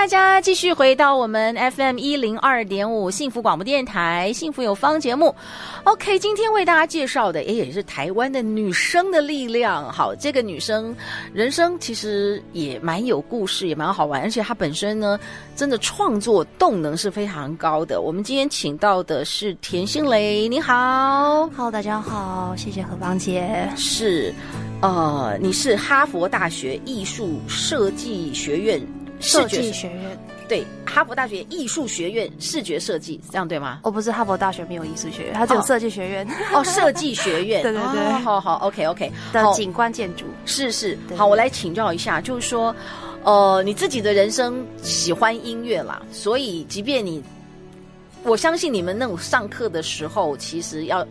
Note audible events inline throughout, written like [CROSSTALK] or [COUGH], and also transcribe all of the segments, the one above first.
大家继续回到我们 FM 一零二点五幸福广播电台幸福有方节目。OK，今天为大家介绍的，也是台湾的女生的力量。好，这个女生人生其实也蛮有故事，也蛮好玩，而且她本身呢，真的创作动能是非常高的。我们今天请到的是田心蕾，你好，Hello，大家好，谢谢何芳姐。是，呃，你是哈佛大学艺术设计学院。设计学院，对，哈佛大学艺术学院视觉设计，这样对吗？哦，不是，哈佛大学没有艺术学院，它只有设计学院。哦，设计学院，[LAUGHS] 对对对，哦、好好，OK OK 的景观建筑，是是。好，我来请教一下，就是说，呃，你自己的人生喜欢音乐啦，所以即便你，我相信你们那种上课的时候，其实要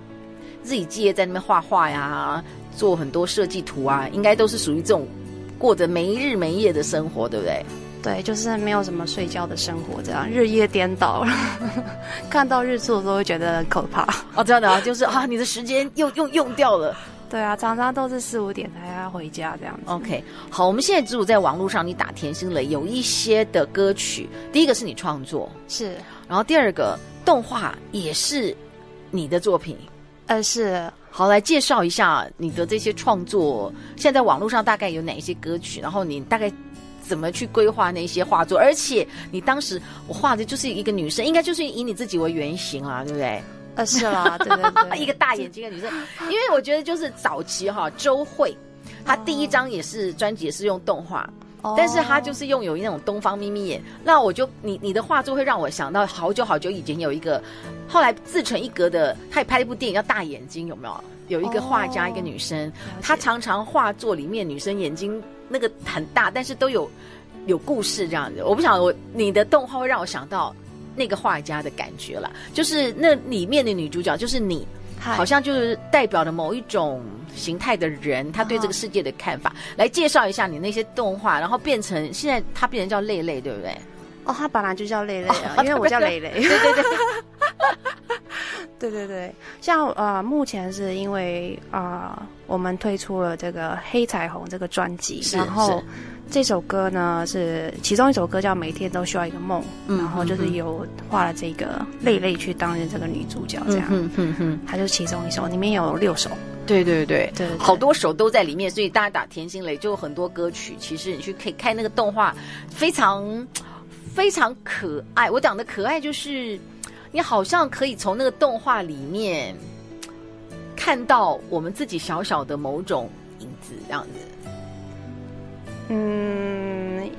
自己记在那边画画呀，做很多设计图啊，应该都是属于这种过着没日没夜的生活，对不对？对，就是没有什么睡觉的生活，这样日夜颠倒，[LAUGHS] 看到日出的时候会觉得很可怕。哦，这样的啊，就是啊，你的时间又用用掉了。对啊，常常都是四五点才要回家这样子。OK，好，我们现在只有在网络上你打田心蕾，有一些的歌曲，第一个是你创作，是，然后第二个动画也是你的作品，呃，是。好，来介绍一下你的这些创作，现在网络上大概有哪一些歌曲，然后你大概。怎么去规划那些画作？而且你当时我画的就是一个女生，应该就是以你自己为原型啊，对不对？啊，是啦，[LAUGHS] 对对对，一个大眼睛的女生。因为我觉得就是早期哈，周慧，她第一张也是专辑也是用动画，哦、但是他就是用有那种东方眯眯眼。那我就你你的画作会让我想到好久好久以前有一个后来自成一格的，他也拍了一部电影叫《大眼睛》，有没有？有一个画家，哦、一个女生，她常常画作里面女生眼睛。那个很大，但是都有有故事这样子。我不想我你的动画会让我想到那个画家的感觉了，就是那里面的女主角就是你，好像就是代表了某一种形态的人，他对这个世界的看法。来介绍一下你那些动画，然后变成现在他变成叫蕾蕾，对不对？哦，他本来就叫蕾蕾啊，因为我叫蕾蕾。[LAUGHS] 对对对。[LAUGHS] 对对对，像呃，目前是因为啊、呃，我们推出了这个《黑彩虹》这个专辑，然后这首歌呢是其中一首歌叫《每天都需要一个梦》，嗯，然后就是有画了这个蕾蕾去担任这个女主角，这样，嗯嗯嗯，它就是其中一首，里面有六首，对对对。对，好多首都在里面，所以大家打田心蕾就有很多歌曲，其实你去可以看那个动画，非常非常可爱。我讲的可爱就是。你好像可以从那个动画里面看到我们自己小小的某种影子，这样子。嗯，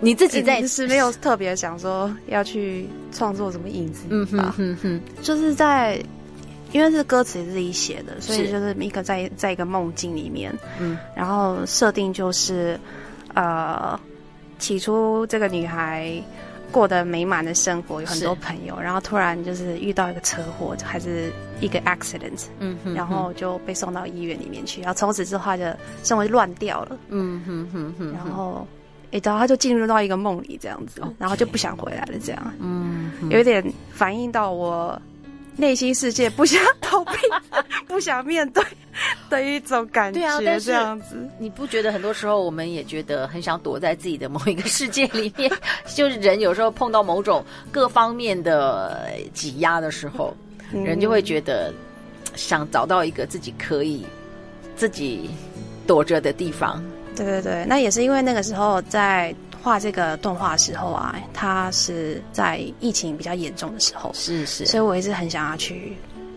你自己在其实没有特别想说要去创作什么影子，嗯哼哼哼，就是在因为是歌词自己写的，所以就是一个在在一个梦境里面，嗯，然后设定就是呃，起初这个女孩。过得美满的生活，有很多朋友，然后突然就是遇到一个车祸，还是一个 accident，嗯哼，然后就被送到医院里面去，然后从此之后他的生活就乱掉了，嗯哼哼哼，然后，哎，然后他就进入到一个梦里这样子.然后就不想回来了，这样，嗯，有一点反映到我。内心世界不想逃避，不想面对 [LAUGHS] 的一种感觉。对啊，但是这样子，你不觉得很多时候我们也觉得很想躲在自己的某一个世界里面？[LAUGHS] 就是人有时候碰到某种各方面的挤压的时候，嗯、人就会觉得想找到一个自己可以自己躲着的地方。对对对，那也是因为那个时候在。画这个动画的时候啊，它是在疫情比较严重的时候，是是，所以我一直很想要去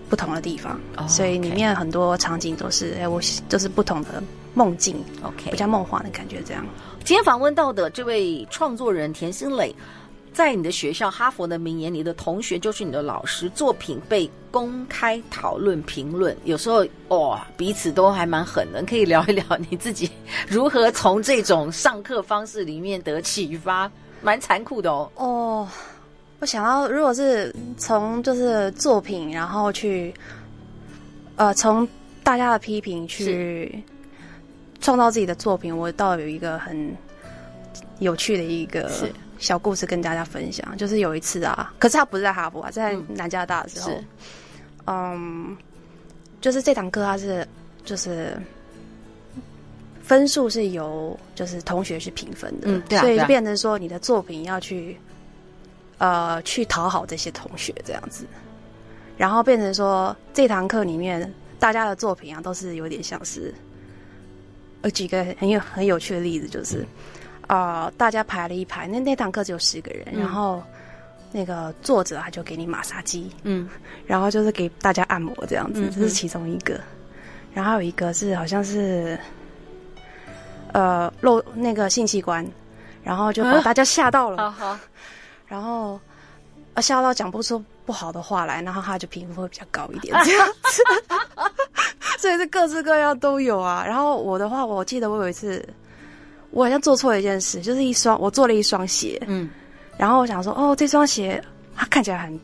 不同的地方，oh. 所以里面很多场景都是哎，我就是不同的梦境，OK，比较梦幻的感觉。这样，今天访问到的这位创作人田心蕾，在你的学校哈佛的名言，你的同学就是你的老师，作品被公开讨论评论，有时候哇、哦，彼此都还蛮狠的。可以聊一聊你自己如何从这种上课方式里面得启发，蛮残酷的哦。哦，我想要，如果是从就是作品，然后去呃从大家的批评去创造自己的作品，我倒有一个很有趣的一个。是小故事跟大家分享，就是有一次啊，可是他不是在哈佛啊，在南加大的时候，嗯，嗯，就是这堂课他是就是分数是由就是同学去评分的，嗯，对啊，所以就变成说你的作品要去呃去讨好这些同学这样子，然后变成说这堂课里面大家的作品啊都是有点像是，我举个很有很有趣的例子就是。嗯啊、呃！大家排了一排，那那堂课只有十个人，嗯、然后那个作者他就给你马杀鸡，嗯，[LAUGHS] 然后就是给大家按摩这样子，嗯、这是其中一个。然后还有一个是好像是呃露那个性器官，然后就把大家吓到了，啊、然后啊吓到讲不出不好的话来，然后他就评分会比较高一点这样子。[LAUGHS] [LAUGHS] 所以是各式各样都有啊。然后我的话，我记得我有一次。我好像做错了一件事，就是一双我做了一双鞋，嗯，然后我想说，哦，这双鞋它看起来很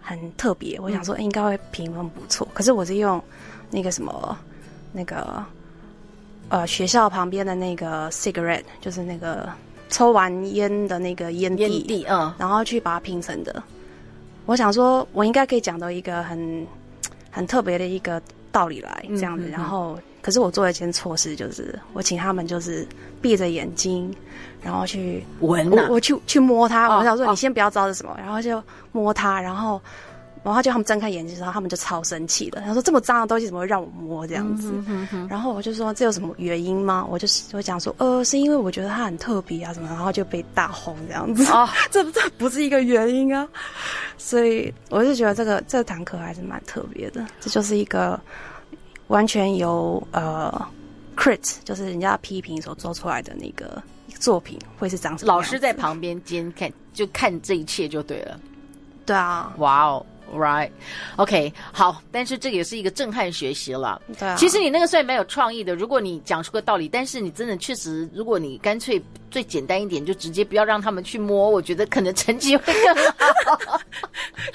很特别，我想说应该会评分不错。可是我是用那个什么那个呃学校旁边的那个 cigarette，就是那个抽完烟的那个烟蒂，烟蒂，嗯，然后去把它拼成的。我想说，我应该可以讲到一个很很特别的一个道理来，这样子，嗯、然后。可是我做了一件错事，就是我请他们就是闭着眼睛，然后去闻、啊，我我去去摸它。哦、我想说你先不要知道是什么，哦、然后就摸它，然后然后就他们睁开眼睛的时候，他们就超生气的。他说这么脏的东西怎么会让我摸这样子？嗯、哼哼哼然后我就说这有什么原因吗？我就是我讲说呃是因为我觉得它很特别啊什么，然后就被大轰这样子。哦，[LAUGHS] 这这不是一个原因啊。所以我就觉得这个这堂课还是蛮特别的，这就是一个。完全由呃，crit 就是人家批评所做出来的那个作品，会是长什么？老师在旁边监看，就看这一切就对了。对啊，哇哦，right，OK，okay, 好，但是这也是一个震撼学习了。对啊，其实你那个算蛮有创意的。如果你讲出个道理，但是你真的确实，如果你干脆最简单一点，就直接不要让他们去摸，我觉得可能成绩会更好。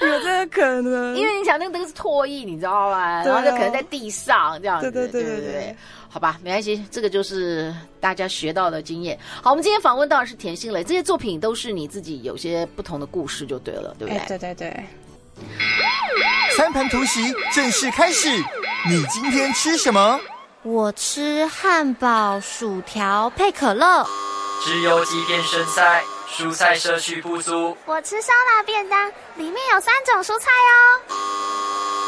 [LAUGHS] 有这个可能，因为你想那个都是唾液，你知道吗？啊、然后就可能在地上这样子，对对对对对，对好吧，没关系，这个就是大家学到的经验。好，我们今天访问到的是田心蕾，这些作品都是你自己有些不同的故事，就对了，对不对？对对对。餐盘突袭正式开始，你今天吃什么？我吃汉堡、薯条配可乐。只有几片生菜。蔬菜摄取不足。我吃烧腊便当，里面有三种蔬菜哦。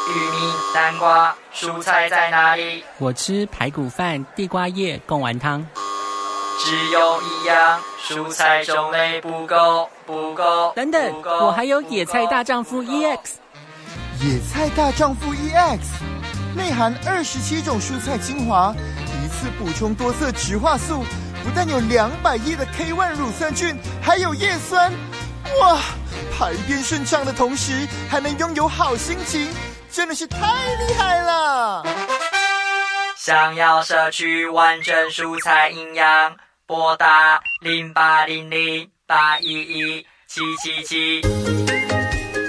玉米、南瓜，蔬菜在哪里？我吃排骨饭、地瓜叶贡丸汤。只有一样，蔬菜种类不够，不够。等等，我还有野菜大丈夫 EX。野菜大丈夫 EX，内含二十七种蔬菜精华，一次补充多色植化素。不但有两百亿的 K1 乳酸菌，还有叶酸，哇！排便顺畅的同时，还能拥有好心情，真的是太厉害了！想要摄取完整蔬菜营养，拨打零八零零八一一七七七。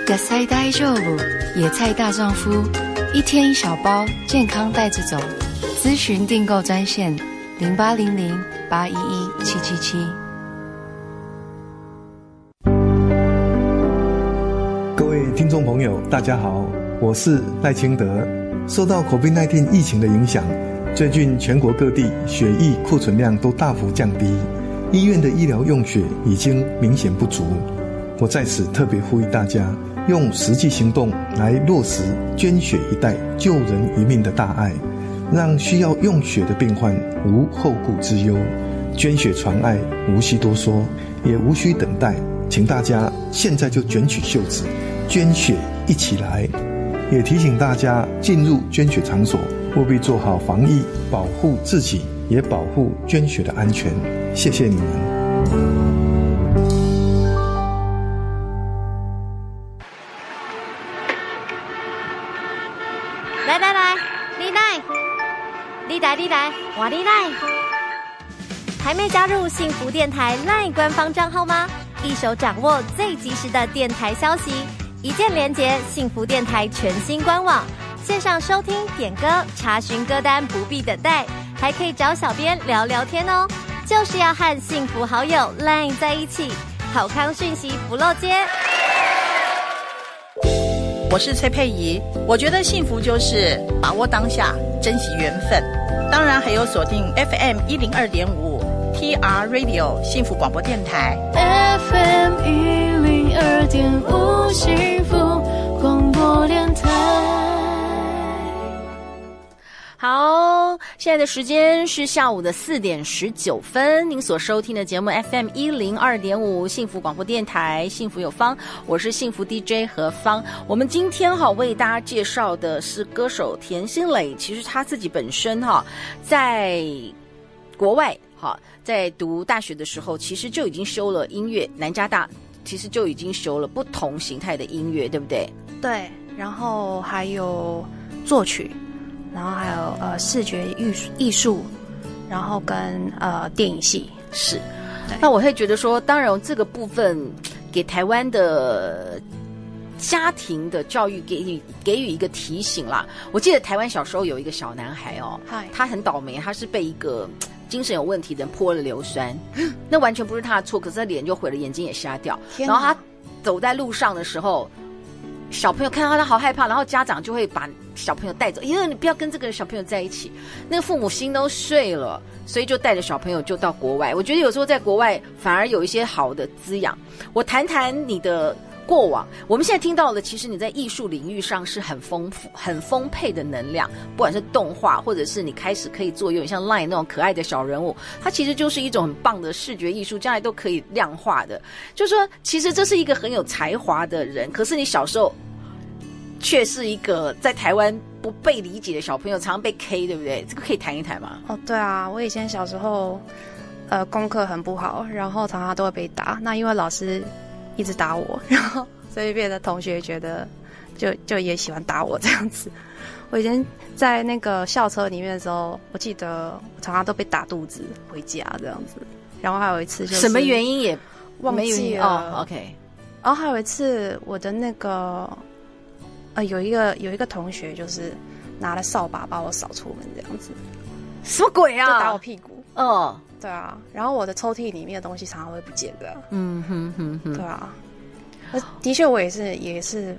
野菜大丈夫，野菜大丈夫，一天一小包，健康带着走。咨询订购专线零八零零。八一一七七七。各位听众朋友，大家好，我是赖清德。受到 COVID-19 疫情的影响，最近全国各地血液库存量都大幅降低，医院的医疗用血已经明显不足。我在此特别呼吁大家，用实际行动来落实捐血一袋救人一命的大爱。让需要用血的病患无后顾之忧，捐血传爱，无需多说，也无需等待，请大家现在就卷起袖子，捐血一起来。也提醒大家进入捐血场所，务必做好防疫，保护自己，也保护捐血的安全。谢谢你们！来来来，丽奈，丽奈丽奈，瓦丽奈，还没加入幸福电台奈官方账号吗？一手掌握最及时的电台消息，一键连接幸福电台全新官网，线上收听、点歌、查询歌单，不必等待，还可以找小编聊聊天哦。就是要和幸福好友 LINE 在一起，好康讯息不漏接。我是崔佩仪，我觉得幸福就是把握当下，珍惜缘分。当然还有锁定 FM 一零二点五 TR Radio 幸福广播电台。FM 一零二点五幸福广播电台。好，现在的时间是下午的四点十九分。您所收听的节目 FM 一零二点五幸福广播电台，幸福有方，我是幸福 DJ 何方。我们今天哈为大家介绍的是歌手田心磊。其实他自己本身哈在国外哈在读大学的时候，其实就已经修了音乐，南加大其实就已经修了不同形态的音乐，对不对？对，然后还有作曲。然后还有呃视觉艺术艺术，然后跟呃电影系。是，那我会觉得说，当然这个部分给台湾的家庭的教育给予给予一个提醒啦。我记得台湾小时候有一个小男孩哦，他很倒霉，他是被一个精神有问题的人泼了硫酸，[GASPS] 那完全不是他的错，可是他脸就毁了，眼睛也瞎掉。然后他走在路上的时候，小朋友看到他，好害怕，然后家长就会把。小朋友带走，因为你不要跟这个小朋友在一起，那个父母心都碎了，所以就带着小朋友就到国外。我觉得有时候在国外反而有一些好的滋养。我谈谈你的过往，我们现在听到的，其实你在艺术领域上是很丰富、很丰沛的能量，不管是动画，或者是你开始可以做有点像 Line 那种可爱的小人物，它其实就是一种很棒的视觉艺术，将来都可以量化的。就是说，其实这是一个很有才华的人，可是你小时候。却是一个在台湾不被理解的小朋友，常常被 K，对不对？这个可以谈一谈吗？哦，对啊，我以前小时候，呃，功课很不好，然后常常都会被打。那因为老师一直打我，然后所以别的同学觉得就就也喜欢打我这样子。我以前在那个校车里面的时候，我记得我常常都被打肚子回家这样子。然后还有一次就是什么原因也忘记了。哦，OK。然后还有一次我的那个。呃，有一个有一个同学就是拿了扫把把我扫出门这样子，什么鬼啊？就打我屁股。哦，对啊。然后我的抽屉里面的东西常常会不见的。嗯哼哼哼。对啊。的确，我也是也是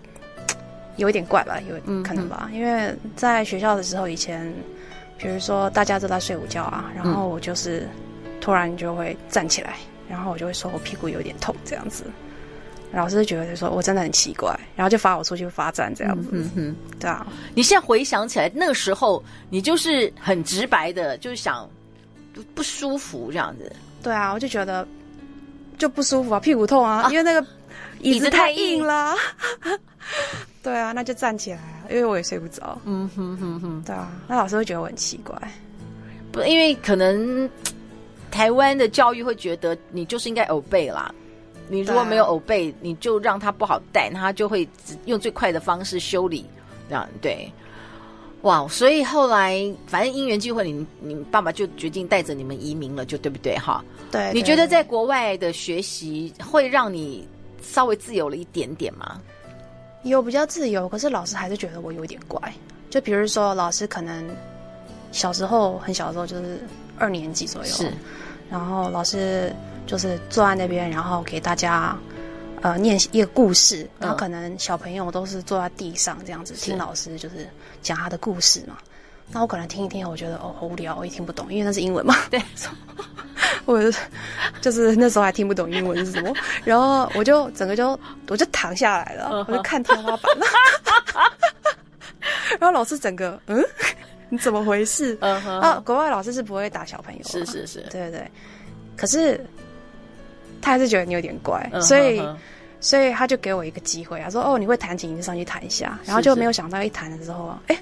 有一点怪吧，有可能吧。因为在学校的时候，以前比如说大家都在睡午觉啊，然后我就是突然就会站起来，然后我就会说我屁股有点痛这样子。老师觉得说我真的很奇怪，然后就罚我出去罚站这样子。嗯哼，对啊。你现在回想起来，那个时候你就是很直白的，就是想不不舒服这样子。对啊，我就觉得就不舒服啊，屁股痛啊，啊因为那个椅子太硬了。硬 [LAUGHS] 对啊，那就站起来啊，因为我也睡不着。嗯哼哼哼。对啊，那老师会觉得我很奇怪，不，因为可能台湾的教育会觉得你就是应该 obey 啦。你如果没有偶背，你就让他不好带，那他就会用最快的方式修理，这样对。哇，所以后来反正因缘际会，你你爸爸就决定带着你们移民了，就对不对哈？对。你觉得在国外的学习会让你稍微自由了一点点吗？有比较自由，可是老师还是觉得我有点怪。就比如说，老师可能小时候很小的时候，就是二年级左右，是，然后老师。就是坐在那边，然后给大家，呃，念一个故事。然后可能小朋友都是坐在地上这样子听老师就是讲他的故事嘛。那我可能听一听，我觉得哦好无聊，我也听不懂，因为那是英文嘛。对，[LAUGHS] 我就是那时候还听不懂英文是什么，然后我就整个就我就躺下来了，我就看天花板了。[LAUGHS] 然后老师整个嗯，[LAUGHS] 你怎么回事？啊，国外老师是不会打小朋友，是是是，对对对，可是。他还是觉得你有点怪，所以，所以他就给我一个机会，他说：“哦，你会弹琴，你就上去弹一下。”然后就没有想到一弹的时候，哎，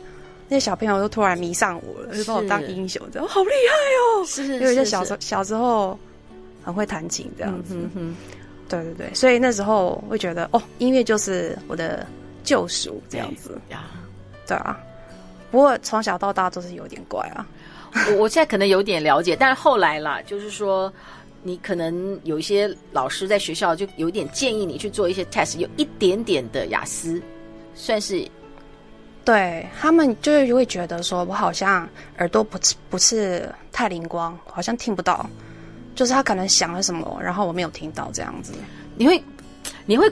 那些小朋友都突然迷上我了，就把我当英雄，这样好厉害哦！是是是，因为就小时候小时候很会弹琴这样子，对对对，所以那时候会觉得哦，音乐就是我的救赎这样子呀，对啊。不过从小到大都是有点怪啊。我我现在可能有点了解，但是后来啦，就是说，你可能有一些老师在学校就有点建议你去做一些 test，有一点点的雅思，算是。对，他们就是会觉得说，我好像耳朵不是不是太灵光，好像听不到，就是他可能想了什么，然后我没有听到这样子。你会，你会。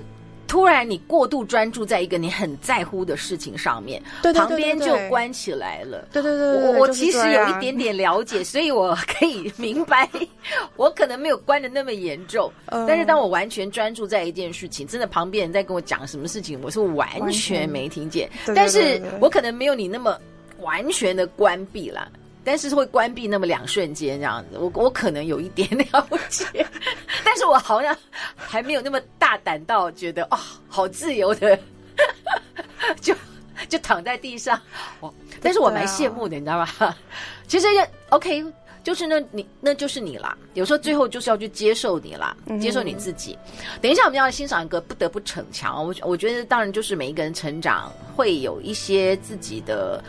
突然，你过度专注在一个你很在乎的事情上面，对对对对对，旁边就关起来了。对对对，对，我我其实有一点点了解，所以我可以明白，[LAUGHS] 我可能没有关的那么严重，嗯，但是当我完全专注在一件事情，真的旁边人在跟我讲什么事情，我是完全没听见。但是我可能没有你那么完全的关闭了。但是会关闭那么两瞬间这样子，我我可能有一点了解，[LAUGHS] 但是我好像还没有那么大胆到觉得哦，好自由的，[LAUGHS] 就就躺在地上，我，但是我蛮羡慕的，你知道吧？[LAUGHS] 其实要 OK，就是那你那就是你啦，有时候最后就是要去接受你啦，接受你自己。等一下我们要欣赏一个不得不逞强，我我觉得当然就是每一个人成长会有一些自己的。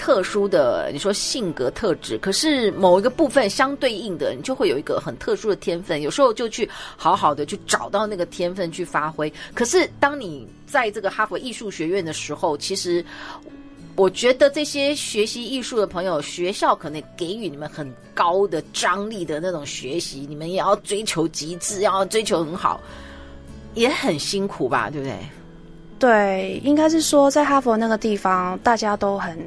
特殊的，你说性格特质，可是某一个部分相对应的，你就会有一个很特殊的天分。有时候就去好好的去找到那个天分去发挥。可是当你在这个哈佛艺术学院的时候，其实我觉得这些学习艺术的朋友，学校可能给予你们很高的张力的那种学习，你们也要追求极致，要追求很好，也很辛苦吧？对不对？对，应该是说在哈佛那个地方，大家都很。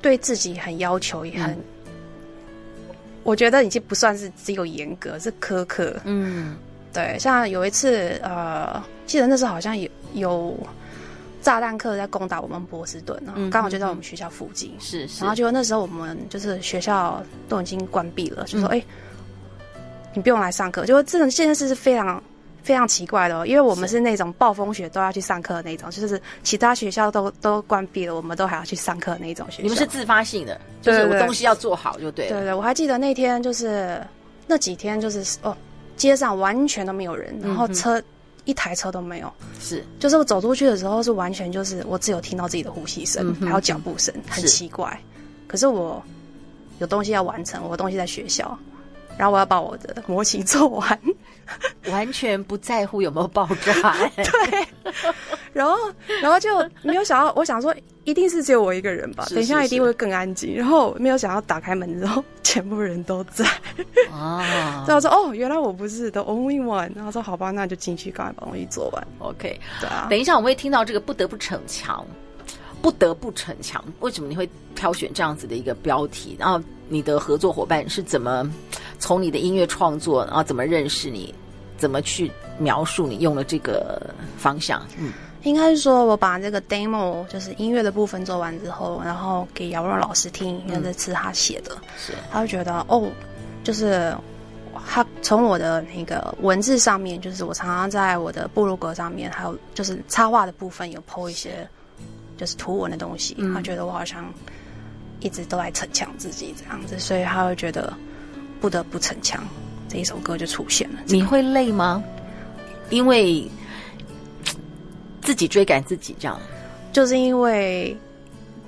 对自己很要求，也很，嗯、我觉得已经不算是只有严格，是苛刻。嗯，对，像有一次，呃，记得那时候好像有有炸弹客在攻打我们波士顿，然后刚好就在我们学校附近。是、嗯，然后就那时候我们就是学校都已经关闭了，就说：“哎、嗯，你不用来上课。”就这种这件事是非常。非常奇怪的哦，因为我们是那种暴风雪都要去上课的那种，就是其他学校都都关闭了，我们都还要去上课的那种学校。你们是自发性的，就是我东西要做好就对了。对，对对，我还记得那天就是那几天就是哦，街上完全都没有人，然后车、嗯、一台车都没有。是，就是我走出去的时候是完全就是我只有听到自己的呼吸声、嗯，还有脚步声，很奇怪。可是我有东西要完成，我的东西在学校。然后我要把我的模型做完，[LAUGHS] 完全不在乎有没有爆炸。[LAUGHS] 对，然后然后就没有想到，我想说一定是只有我一个人吧，等一下一定会更安静。然后没有想到打开门之后，全部人都在。啊！[LAUGHS] 然后说哦，原来我不是 the only one。然后说好吧，那就进去赶快把东西做完。OK，对啊。等一下我们会听到这个不得不逞强，不得不逞强。为什么你会挑选这样子的一个标题？然后你的合作伙伴是怎么？从你的音乐创作，然后怎么认识你，怎么去描述你用了这个方向？嗯，应该是说我把这个 demo 就是音乐的部分做完之后，然后给姚若老师听，因为这是他写的，是、嗯，他就觉得哦，就是他从我的那个文字上面，就是我常常在我的部落格上面，还有就是插画的部分有 po 一些就是图文的东西，嗯、他觉得我好像一直都在逞强自己这样子，所以他会觉得。不得不逞强，这一首歌就出现了。你会累吗？因为自己追赶自己，这样，就是因为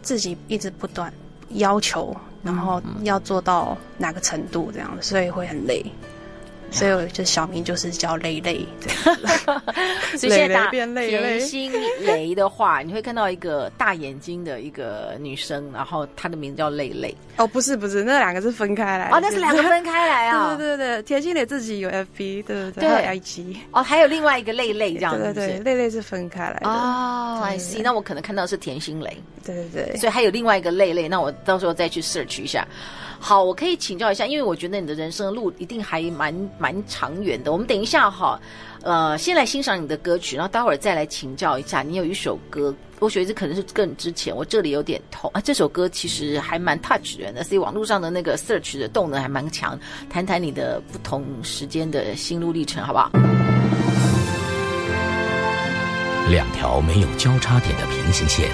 自己一直不断要求，然后要做到哪个程度这样，所以会很累。所以我就小名就是叫蕾蕾，[LAUGHS] 所以现在打田心蕾的话，你会看到一个大眼睛的一个女生，然后她的名字叫蕾蕾。哦，不是不是，那两个是分开来的。哦，那是两个分开来啊。对对对，田心蕾自己有 FB，对对对，还有 IG。哦，还有另外一个蕾蕾这样子。对对对，蕾蕾是分开来的。哦，I see。那我可能看到的是田心蕾。对对对。所以还有另外一个蕾蕾，那我到时候再去 search 一下。好，我可以请教一下，因为我觉得你的人生路一定还蛮蛮长远的。我们等一下哈，呃，先来欣赏你的歌曲，然后待会儿再来请教一下。你有一首歌，我觉得这可能是更之前，我这里有点痛啊。这首歌其实还蛮 touch 人的，所以网络上的那个 search 的动能还蛮强。谈谈你的不同时间的心路历程，好不好？两条没有交叉点的平行线，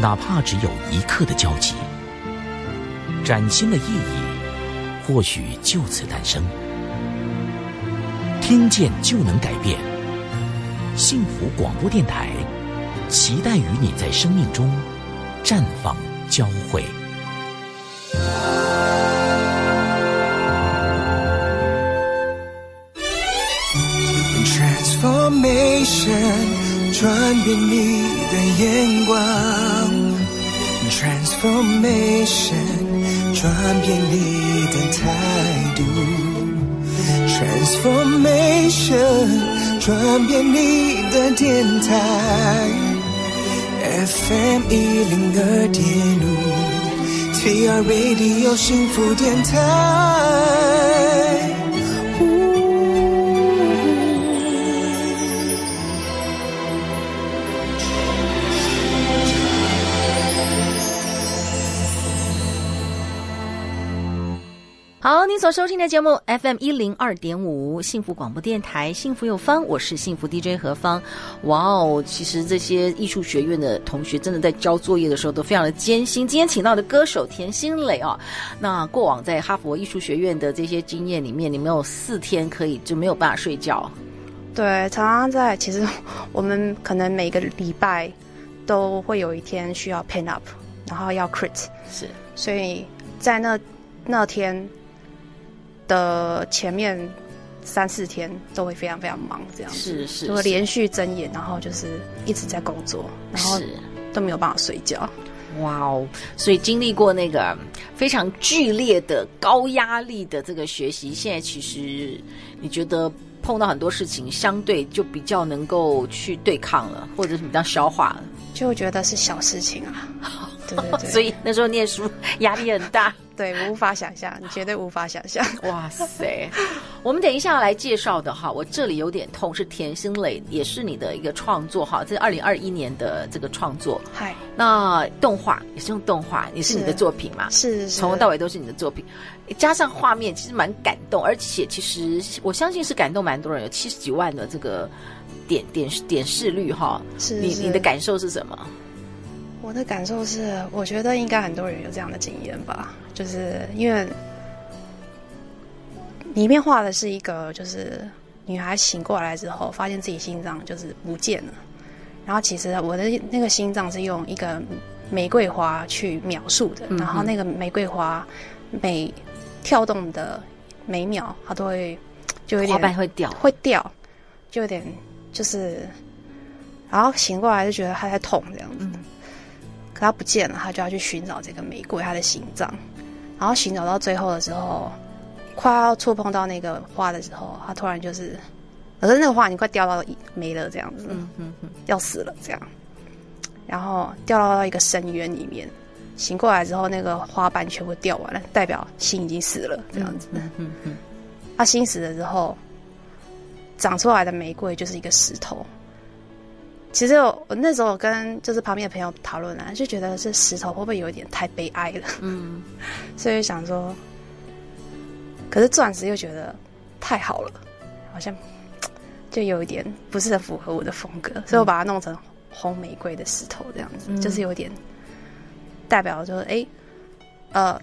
哪怕只有一刻的交集。崭新的意义，或许就此诞生。听见就能改变。幸福广播电台，期待与你在生命中绽放交汇。Transformation，转变你的眼光，Transformation，转变你的态度，Transformation，转变你的电台，FM 一零二点五，TR Radio 幸福电台。好，您所收听的节目 FM 一零二点五幸福广播电台，幸福有方，我是幸福 DJ 何芳。哇哦，其实这些艺术学院的同学真的在交作业的时候都非常的艰辛。今天请到的歌手田心磊啊，那过往在哈佛艺术学院的这些经验里面，你没有四天可以就没有办法睡觉？对，常常在。其实我们可能每个礼拜都会有一天需要 paint up，然后要 crit，是，所以在那那天。的前面三四天都会非常非常忙，这样子是是，就会连续睁眼，然后就是一直在工作，然后都没有办法睡觉。哇哦！所以经历过那个非常剧烈的高压力的这个学习，现在其实你觉得碰到很多事情，相对就比较能够去对抗了，或者是比较消化了，就觉得是小事情啊。[LAUGHS] 对对对，所以那时候念书压力很大。[LAUGHS] 对，我无法想象，你绝对无法想象。[LAUGHS] 哇塞！我们等一下要来介绍的哈，我这里有点痛，是田心磊，也是你的一个创作哈，这是二零二一年的这个创作。嗨，那动画也是用动画，也是你的作品嘛？是，是，是，从头到尾都是你的作品，加上画面，其实蛮感动，而且其实我相信是感动蛮多人，有七十几万的这个点点点视率哈。是，是，你你的感受是什么？我的感受是，我觉得应该很多人有这样的经验吧，就是因为里面画的是一个，就是女孩醒过来之后，发现自己心脏就是不见了。然后其实我的那个心脏是用一个玫瑰花去描述的，然后那个玫瑰花每跳动的每秒，它都会就有点花瓣会掉，会掉，就有点就是，然后醒过来就觉得他在痛这样子。嗯可他不见了，他就要去寻找这个玫瑰，他的心脏。然后寻找到最后的时候，快要触碰到那个花的时候，他突然就是，可是那个花已经快掉到没了这样子，嗯嗯嗯，要死了这样。然后掉到一个深渊里面，醒过来之后，那个花瓣全部掉完了，代表心已经死了这样子。嗯嗯嗯，他心死了之后，长出来的玫瑰就是一个石头。其实我我那时候跟就是旁边的朋友讨论啊，就觉得这石头会不会有点太悲哀了？嗯，[LAUGHS] 所以想说，可是钻石又觉得太好了，好像就有一点不是很符合我的风格，所以我把它弄成红玫瑰的石头这样子，嗯、就是有点代表就是哎，呃，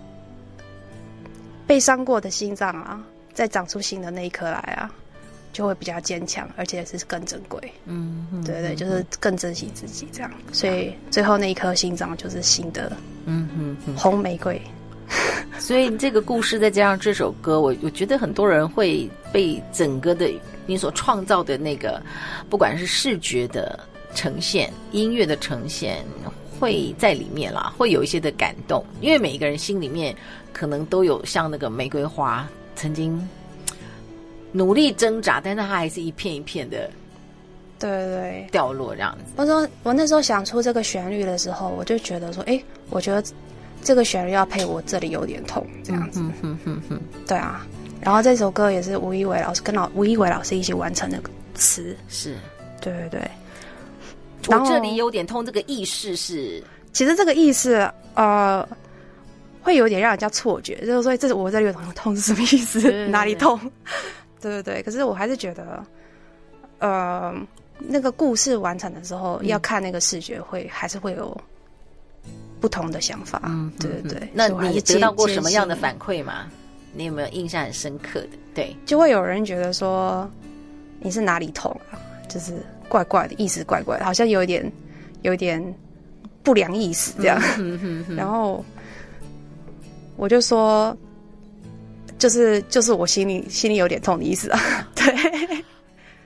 被伤过的心脏啊，再长出新的那一颗来啊。就会比较坚强，而且是更珍贵。嗯，嗯对对，就是更珍惜自己这样。所以最后那一颗心脏就是新的。嗯嗯，红玫瑰。[LAUGHS] 所以这个故事再加上这首歌，我我觉得很多人会被整个的你所创造的那个，不管是视觉的呈现、音乐的呈现，会在里面啦，会有一些的感动。因为每一个人心里面可能都有像那个玫瑰花曾经。努力挣扎，但是它还是一片一片的，对对掉落这样子。我说我那时候想出这个旋律的时候，我就觉得说，哎，我觉得这个旋律要配我这里有点痛这样子。嗯嗯嗯嗯，对啊。然后这首歌也是吴一伟老师跟老吴一伟老师一起完成的词，是，对对对。我这里有点痛，这个意思是，其实这个意思呃，会有点让人家错觉，就是说这是我这里有痛，痛是什么意思？哪里痛？对对对，可是我还是觉得，呃，那个故事完成的时候，嗯、要看那个视觉会还是会有不同的想法。嗯，对对对。那你得到过什么样的反馈吗？你有没有印象很深刻的？对，就会有人觉得说你是哪里痛啊？就是怪怪的，意思怪怪的，好像有一点有一点不良意思这样。嗯、[LAUGHS] 然后我就说，就是就是我心里心里有点痛的意思啊。对，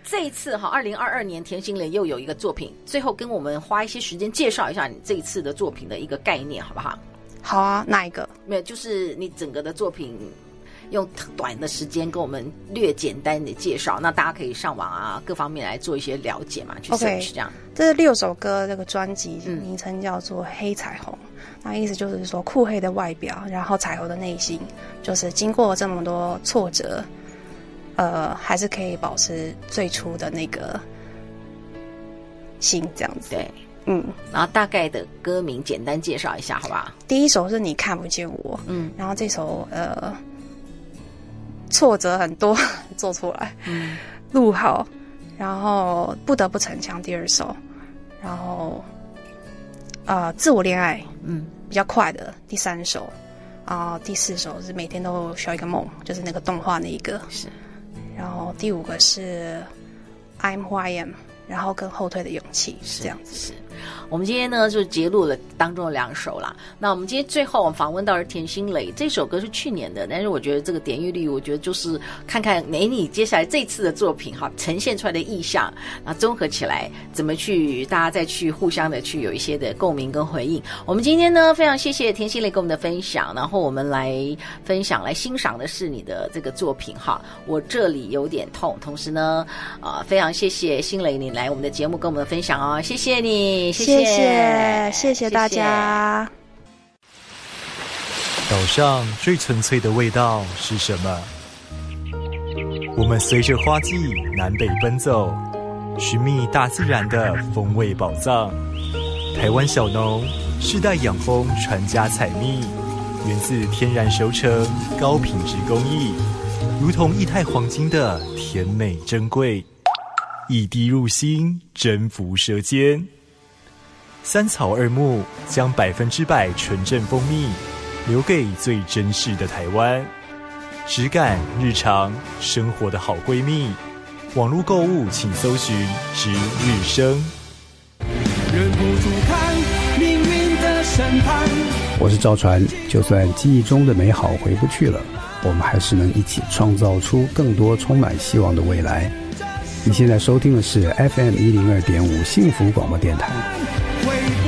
这一次哈，二零二二年田心磊又有一个作品，最后跟我们花一些时间介绍一下你这一次的作品的一个概念，好不好？好啊，哪一个？没有，就是你整个的作品。用短的时间跟我们略简单的介绍，那大家可以上网啊，各方面来做一些了解嘛，去 search 这样。这是六首歌，这个专辑名称叫做《黑彩虹》，嗯，那意思就是说酷黑的外表，然后彩虹的内心，就是经过这么多挫折，呃，还是可以保持最初的那个心，这样子。对，嗯，然后大概的歌名简单介绍一下，好不好？第一首是你看不见我，嗯，然后这首呃。挫折很多，[LAUGHS] 做出来，嗯，[LAUGHS] 录好，然后不得不逞强。第二首，然后，呃，自我恋爱，嗯，比较快的第三首，然后第四首是每天都需要一个梦，就是那个动画那一个，是，然后第五个是 I'm Who I Am，然后跟后退的勇气，是这样子。是。我们今天呢就揭露了当中的两首啦。那我们今天最后我们访问到是田心磊，这首歌是去年的，但是我觉得这个点阅率，我觉得就是看看美你接下来这次的作品哈，呈现出来的意象，那综合起来怎么去大家再去互相的去有一些的共鸣跟回应。我们今天呢非常谢谢田心磊跟我们的分享，然后我们来分享来欣赏的是你的这个作品哈。我这里有点痛，同时呢啊、呃、非常谢谢心磊你来我们的节目跟我们的分享哦，谢谢你。谢谢，谢谢，谢谢大家。岛上最纯粹的味道是什么？我们随着花季南北奔走，寻觅大自然的风味宝藏。台湾小农世代养蜂传家采蜜，源自天然熟成高品质工艺，如同液态黄金的甜美珍贵，一滴入心，征服舌尖。三草二木将百分之百纯正蜂蜜留给最珍视的台湾，质感日常生活的好闺蜜。网络购物请搜寻值日生。忍不住看命运的审判。我是赵传，就算记忆中的美好回不去了，我们还是能一起创造出更多充满希望的未来。你现在收听的是 FM 一零二点五幸福广播电台。